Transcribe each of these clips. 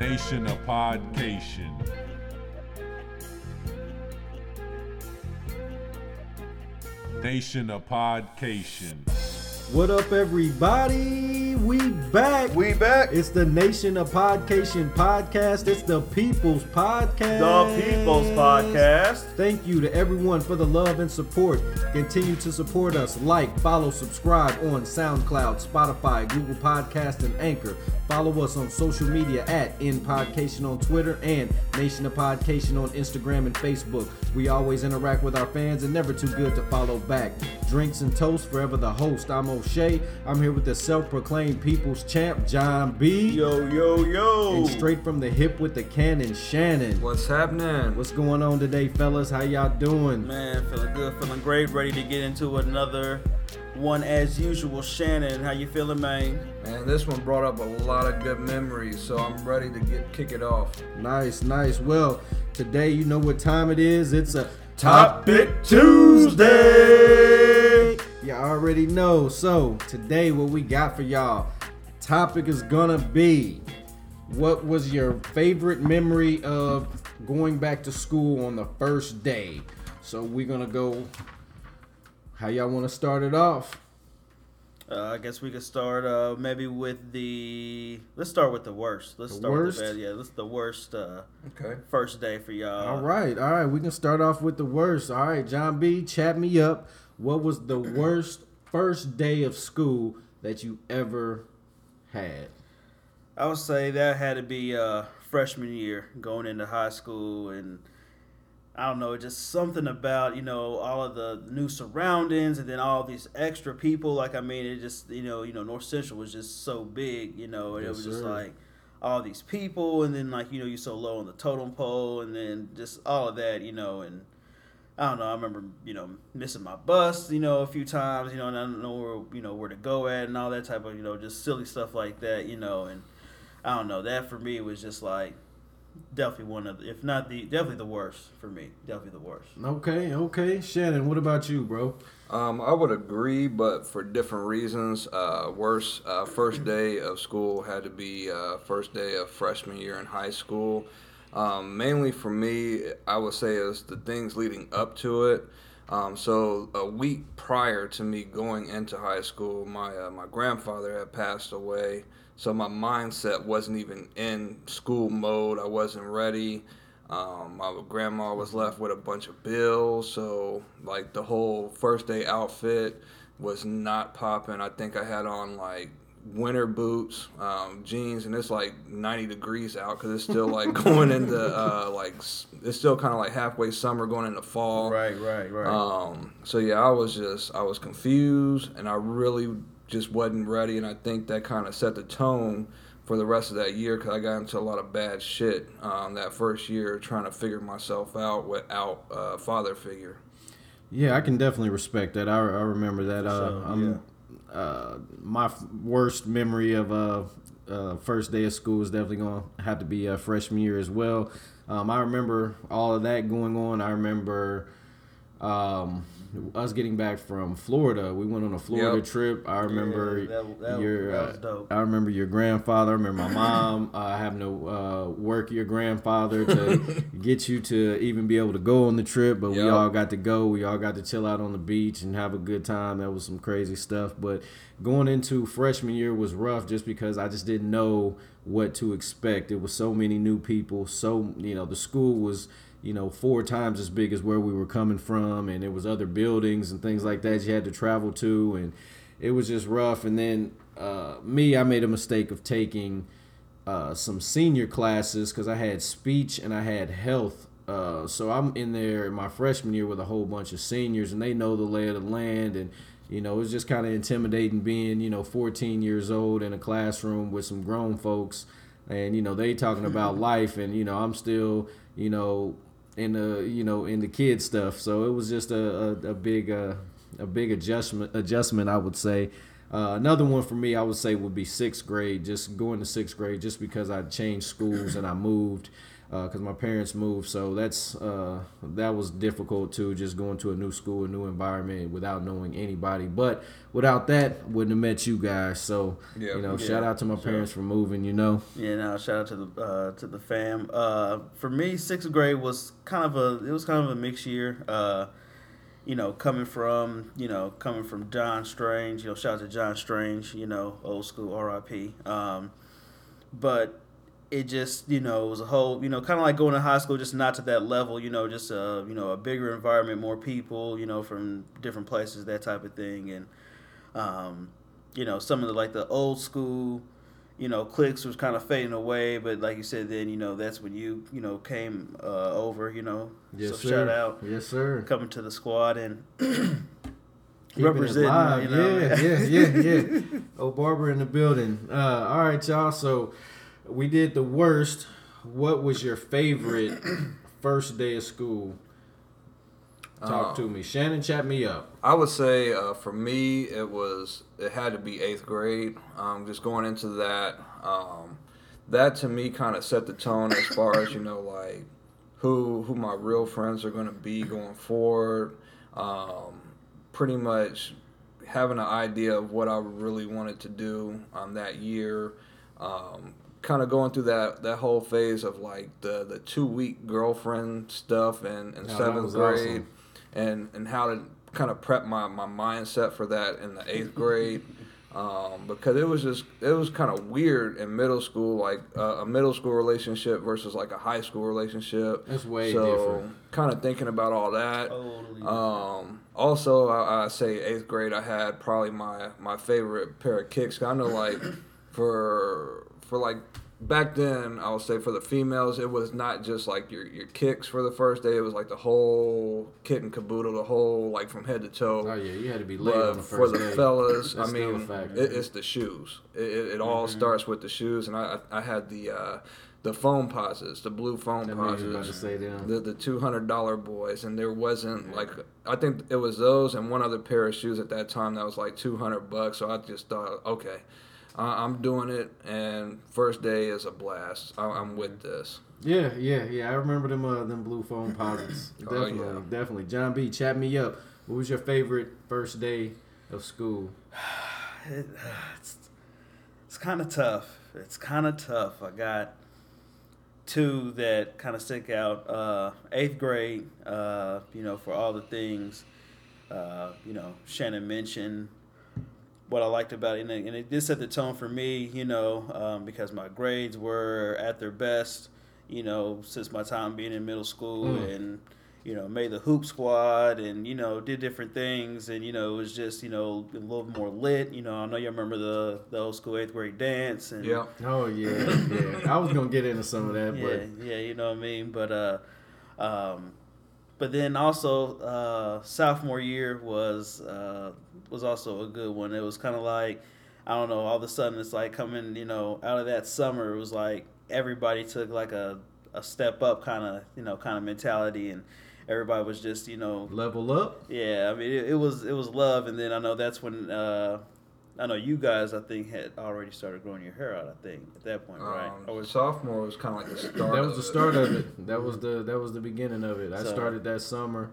Nation of Podcation. Nation of Podcation. What up, everybody? We back. We back. It's the Nation of Podcation podcast. It's the People's Podcast. The People's Podcast. Thank you to everyone for the love and support. Continue to support us. Like, follow, subscribe on SoundCloud, Spotify, Google Podcast, and Anchor. Follow us on social media at In Podcation on Twitter and Nation of Podcation on Instagram and Facebook. We always interact with our fans and never too good to follow back. Drinks and toast, forever the host. I'm O'Shea. I'm here with the self-proclaimed People's Champ, John B. Yo, yo, yo. And straight from the hip with the cannon, Shannon. What's happening? What's going on today, fellas? How y'all doing? Man, feeling good, feeling great, ready to get into another one as usual. Shannon, how you feeling, man? Man, this one brought up a lot of good memories, so I'm ready to get kick it off. Nice, nice. Well, today you know what time it is. It's a Topic Tuesday. You already know. So today, what we got for y'all? Topic is gonna be what was your favorite memory of going back to school on the first day? So we're gonna go. How y'all want to start it off? Uh, I guess we could start uh, maybe with the. Let's start with the worst. Let's The start worst? with the bad. Yeah, let's the worst uh, Okay. first day for y'all. All right, all right. We can start off with the worst. All right, John B, chat me up. What was the worst first day of school that you ever had? I would say that had to be uh, freshman year, going into high school, and I don't know, just something about you know all of the new surroundings, and then all these extra people. Like I mean, it just you know you know North Central was just so big, you know, and Yes, it was just like all these people, and then like you know you're so low on the totem pole, and then just all of that, you know, and. I don't know. I remember, you know, missing my bus, you know, a few times, you know, and I don't know where, you know, where to go at and all that type of, you know, just silly stuff like that, you know, and I don't know. That for me was just like definitely one of, the, if not the, definitely the worst for me. Definitely the worst. Okay, okay. Shannon, what about you, bro? Um, I would agree, but for different reasons. Uh, worst uh, first day of school had to be uh, first day of freshman year in high school. Um, mainly for me, I would say is the things leading up to it. Um, so a week prior to me going into high school, my uh, my grandfather had passed away. So my mindset wasn't even in school mode. I wasn't ready. Um, my grandma was left with a bunch of bills, so like the whole first day outfit was not popping. I think I had on like winter boots, um, jeans, and it's like 90 degrees out because it's still like going into uh, like it's still kind of like halfway summer going into fall. Right, right, right. Um, so yeah, I was just I was confused and I really just wasn't ready, and I think that kind of set the tone for the rest of that year because I got into a lot of bad shit um, that first year trying to figure myself out without a father figure. Yeah, I can definitely respect that. I, I remember that. Uh, sure, I'm, uh, my f- worst memory of uh, uh, first day of school is definitely going to have to be uh, freshman year as well. Um, I remember all of that going on. I remember um, us getting back from Florida. We went on a Florida Yep. trip. I remember Yeah, that- that- your. that was uh. I remember your grandfather. I remember my mom uh, having to uh, work your grandfather to get you to even be able to go on the trip. But we all got to go. We all got to chill out on the beach and have a good time. That was some crazy stuff. But going into freshman year was rough just because I just didn't know what to expect. It was so many new people. So you know the school was you know four times as big as where we were coming from, and it was other buildings and things like that you had to travel to, and it was just rough. And then uh, me, I made a mistake of taking uh, some senior classes because I had speech and I had health. Uh, so I'm in there in my freshman year with a whole bunch of seniors, and they know the lay of the land, and you know it's just kind of intimidating being you know 14 years old in a classroom with some grown folks, and you know they talking about life, and you know I'm still you know in the you know in the kid stuff. So it was just a a, a big uh, a big adjustment adjustment I would say. Uh, another one for me, I would say, would be sixth grade. Just going to sixth grade, just because I changed schools and I moved. Because my parents moved. So that's uh, that was difficult too, just going to a new school, a new environment without knowing anybody. But without that, wouldn't have met you guys. So Yeah. you know, Yeah, shout out to my parents for moving. You know, Yeah, now shout out to the uh, to the fam. Uh, for me, sixth grade was kind of a it was kind of a mixed year. Uh, you know, coming from you know coming from John Strange. You know, shout out to John Strange. You know, old school R.I.P. Um, but it just you know it was a whole you know kind of like going to high school, just not to that level. You know, just a you know a bigger environment, more people. You know, from different places, that type of thing, and um, you know some of the like the old school you know, clicks was kind of fading away, but like you said, then you know that's when you you know came uh, over, you know. yes so sir. shout out yes sir. coming to the squad and representing. live. You know, yeah, yeah, yeah, yeah. Oh, Barbara in the building. Uh, all right, y'all. So we did the worst. What was your favorite first day of school? Talk Oh. to me. Shannon, chat me up. I would say uh, for me, it was it had to be eighth grade. Um, just going into that, um, that to me kind of set the tone as far as you know, like who who my real friends are going to be going forward. Um, pretty much having an idea of what I really wanted to do um, that year. Um, kind of going through that that whole phase of like the the two week girlfriend stuff in, in that seventh grade awesome. and and how to kind of prep my, my mindset for that in the eighth grade um, because it was just it was kind of weird in middle school like uh, a middle school relationship versus like a high school relationship That's way so different. kind of thinking about all that Totally. um, also I, I say eighth grade I had probably my my favorite pair of kicks I know like for for like back then I would say for the females it was not just like your your kicks for the first day it was like the whole kit and caboodle the whole like from head to toe Oh yeah, you had to be late but on the for the day. fellas, I mean, fact. it, it's the shoes. It, it, it all Mm-hmm. starts with the shoes, and I I I had the uh, the foam posits, the blue foam That means you about to posits, the the two hundred dollar boys, and there wasn't like I think it was those and one other pair of shoes at that time that was like two hundred bucks. So I just thought, okay, I'm doing it, and first day is a blast. I, I'm with this. Yeah, yeah, yeah. I remember them uh, them blue phone posits. Oh, definitely, yeah. definitely. John B, chat me up. What was your favorite first day of school? It, it's it's kind of tough. It's kind of tough. I got two that kind of stick out. Uh, eighth grade, uh, you know, for all the things, uh, you know, Shannon mentioned what I liked about it, and it, and it did set the tone for me, you know, um, because my grades were at their best, you know, since my time being in middle school, Mm. and you know, made the hoop squad, and you know, did different things, and you know, it was just you know a little more lit. You know, I know you remember the the old school eighth grade dance, and Yeah. Oh yeah, yeah. I was gonna get into some of that, yeah, but yeah, you know what I mean. But uh, um, but then also uh, sophomore year was uh, was also a good one. It was kind of like I don't know. All of a sudden, it's like coming, you know, out of that summer. It was like everybody took like a a step up kind of you know kind of mentality, and everybody was just you know level up. yeah. I mean, it, it was it was love, and then I know that's when. Uh, I know you guys. I think had already started growing your hair out. I think at that point, right? Um, Or was- sophomore was kind of like the start. That was the start of it. That was the that was the beginning of it. I So- started that summer.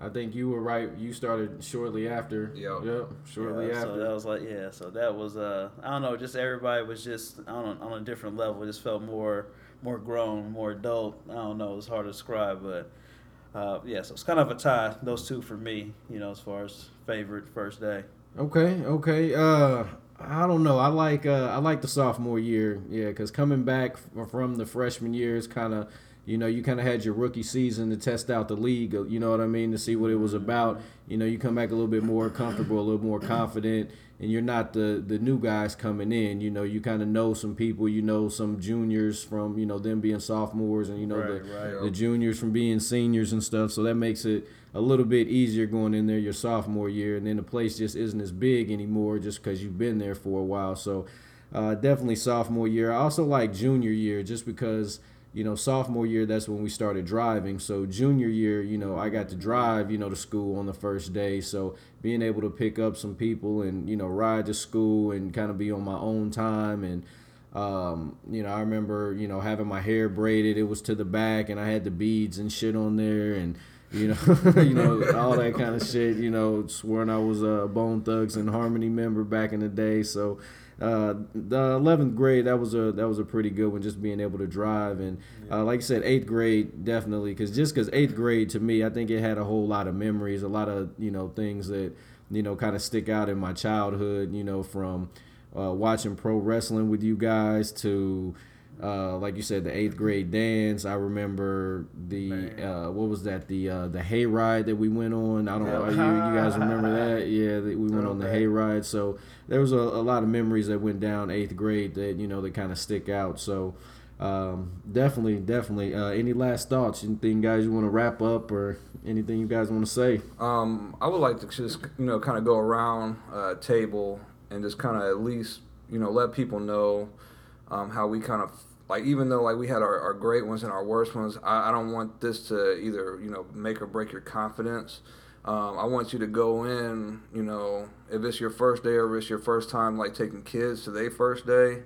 I think you were right. You started shortly after. Yep. Yep. Shortly Yeah, So after. that was like, yeah. So that was, uh, I don't know, just everybody was just on a, on a different level. It just felt more more grown, more adult. I don't know. It's hard to describe, but uh, yeah. So it's kind of a tie. Those two for me, you know, as far as favorite first day. Okay, okay. Uh, I don't know. I like uh, I like the sophomore year, yeah, because coming back from the freshman year is kind of, you know, you kind of had your rookie season to test out the league. You know what I mean? To see what it was about. You know, you come back a little bit more comfortable, a little more confident, and you're not the the new guys coming in. You know, you kind of know some people. You know some juniors from you know them being sophomores, and you know the Right, right. the juniors from being seniors and stuff. So that makes it a little bit easier going in there your sophomore year, and then the place just isn't as big anymore just because you've been there for a while. So uh, definitely sophomore year. I also like junior year just because you know sophomore year that's when we started driving. So junior year, you know, I got to drive you know to school on the first day. So being able to pick up some people and you know ride to school and kind of be on my own time and Um, you know, I remember, you know, having my hair braided. It was to the back, and I had the beads and shit on there, and you know, you know, all that kind of shit. You know, swearing I was a Bone Thugs and Harmony member back in the day. So, uh, the 11th grade that was a that was a pretty good one just being able to drive. And uh, like I said eighth grade definitely because just because eighth grade to me I think it had a whole lot of memories a lot of you know things that you know kind of stick out in my childhood you know from uh, watching pro wrestling with you guys to uh, like you said, the eighth grade dance. I remember the uh, what was that? The uh, the hayride that we went on. I don't know. You, you guys remember that? Yeah, we went on the hayride. So there was a, a lot of memories that went down eighth grade that you know that kind of stick out. So um, definitely, definitely. Uh, any last thoughts? Anything, guys, you want to wrap up or anything you guys want to say? Um, I would like to just you know kind of go around uh, table and just kind of at least you know let people know um, how we kind of like even though like we had our, our great ones and our worst ones I, I don't want this to either you know make or break your confidence. Um, i want you to go in you know if it's your first day or if it's your first time like taking kids to their first day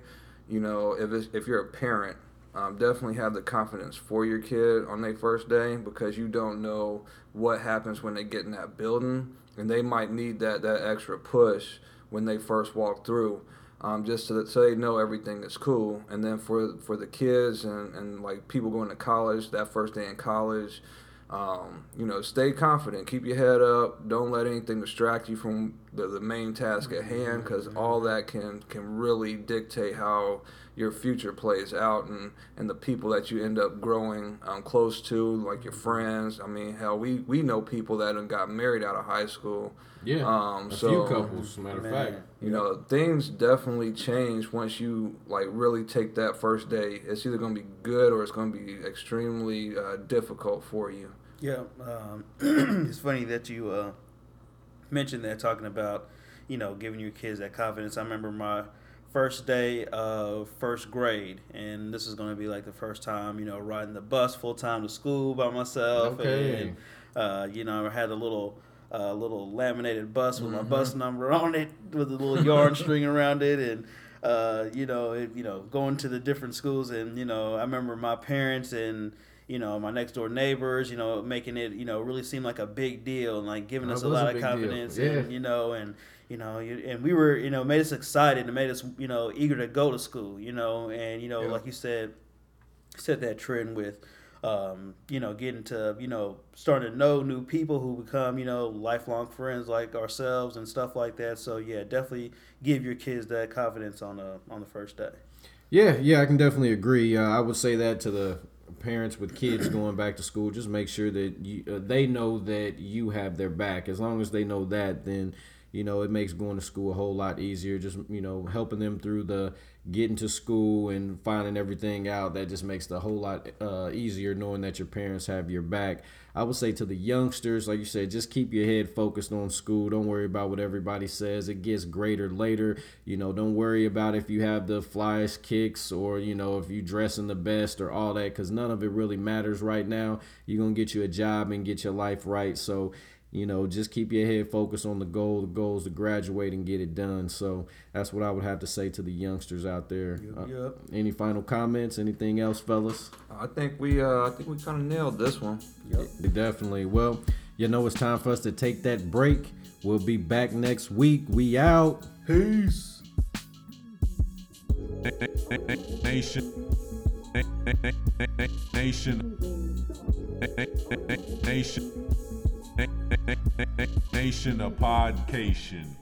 you know if it's if you're a parent um, definitely have the confidence for your kid on their first day because you don't know what happens when they get in that building and they might need that that extra push when they first walk through um, just so that so they know everything is cool. And then for for the kids and, and like people going to college, that first day in college, um, you know, stay confident, keep your head up, don't let anything distract you from the, the main task at hand, because all that can can really dictate how your future plays out and, and the people that you end up growing um, close to, like your friends. I mean, hell, we, we know people that got married out of high school. Yeah, um, a so, few couples, matter of fact. You know, things definitely change once you like really take that first day. It's either going to be good or it's going to be extremely uh, difficult for you. Yeah, um, it's funny that you uh, mentioned that talking about you know giving your kids that confidence. I remember my first day of first grade, and this is going to be like the first time you know riding the bus full time to school by myself. Okay. And, uh, you know, I had a little. uh, little laminated bus with my bus number on it, with a little yarn string around it, and uh, you know, it, you know, going to the different schools, and you know, I remember my parents and you know my next door neighbors, you know, making it, you know, really seem like a big deal and like giving That us a was a lot of confidence, Yeah. and you know, and you know, you, and we were, you know, made us excited and made us, you know, eager to go to school, you know, and you know, Yeah. like you said, set that trend with um, you know, getting to, you know, starting to know new people who become, you know, lifelong friends like ourselves and stuff like that. So yeah, definitely give your kids that confidence on the on the first day. Yeah, yeah, I can definitely agree. Uh, I would say that to the parents with kids going back to school. Just make sure that you, uh, they know that you have their back. As long as they know that, then you know it makes going to school a whole lot easier. Just you know helping them through the getting to school and finding everything out. That just makes the whole lot uh, easier knowing that your parents have your back. I would say to the youngsters, like you said, just keep your head focused on school. Don't worry about what everybody says. It gets greater later. You know, don't worry about if you have the flyest kicks or, you know, if you dress in the best or all that, because none of it really matters right now. You're to get you a job and get your life right. So, you know, just keep your head focused on the goal. The goal is to graduate and get it done. So that's what I would have to say to the youngsters out there. Uh, Yep. any final comments? Anything else, fellas? I think we uh, I think we kind of nailed this one. Yep. Definitely. Well, you know it's time for us to take that break. We'll be back next week. We out. Peace. Nation. Nation. Nation. Nation of Podcation.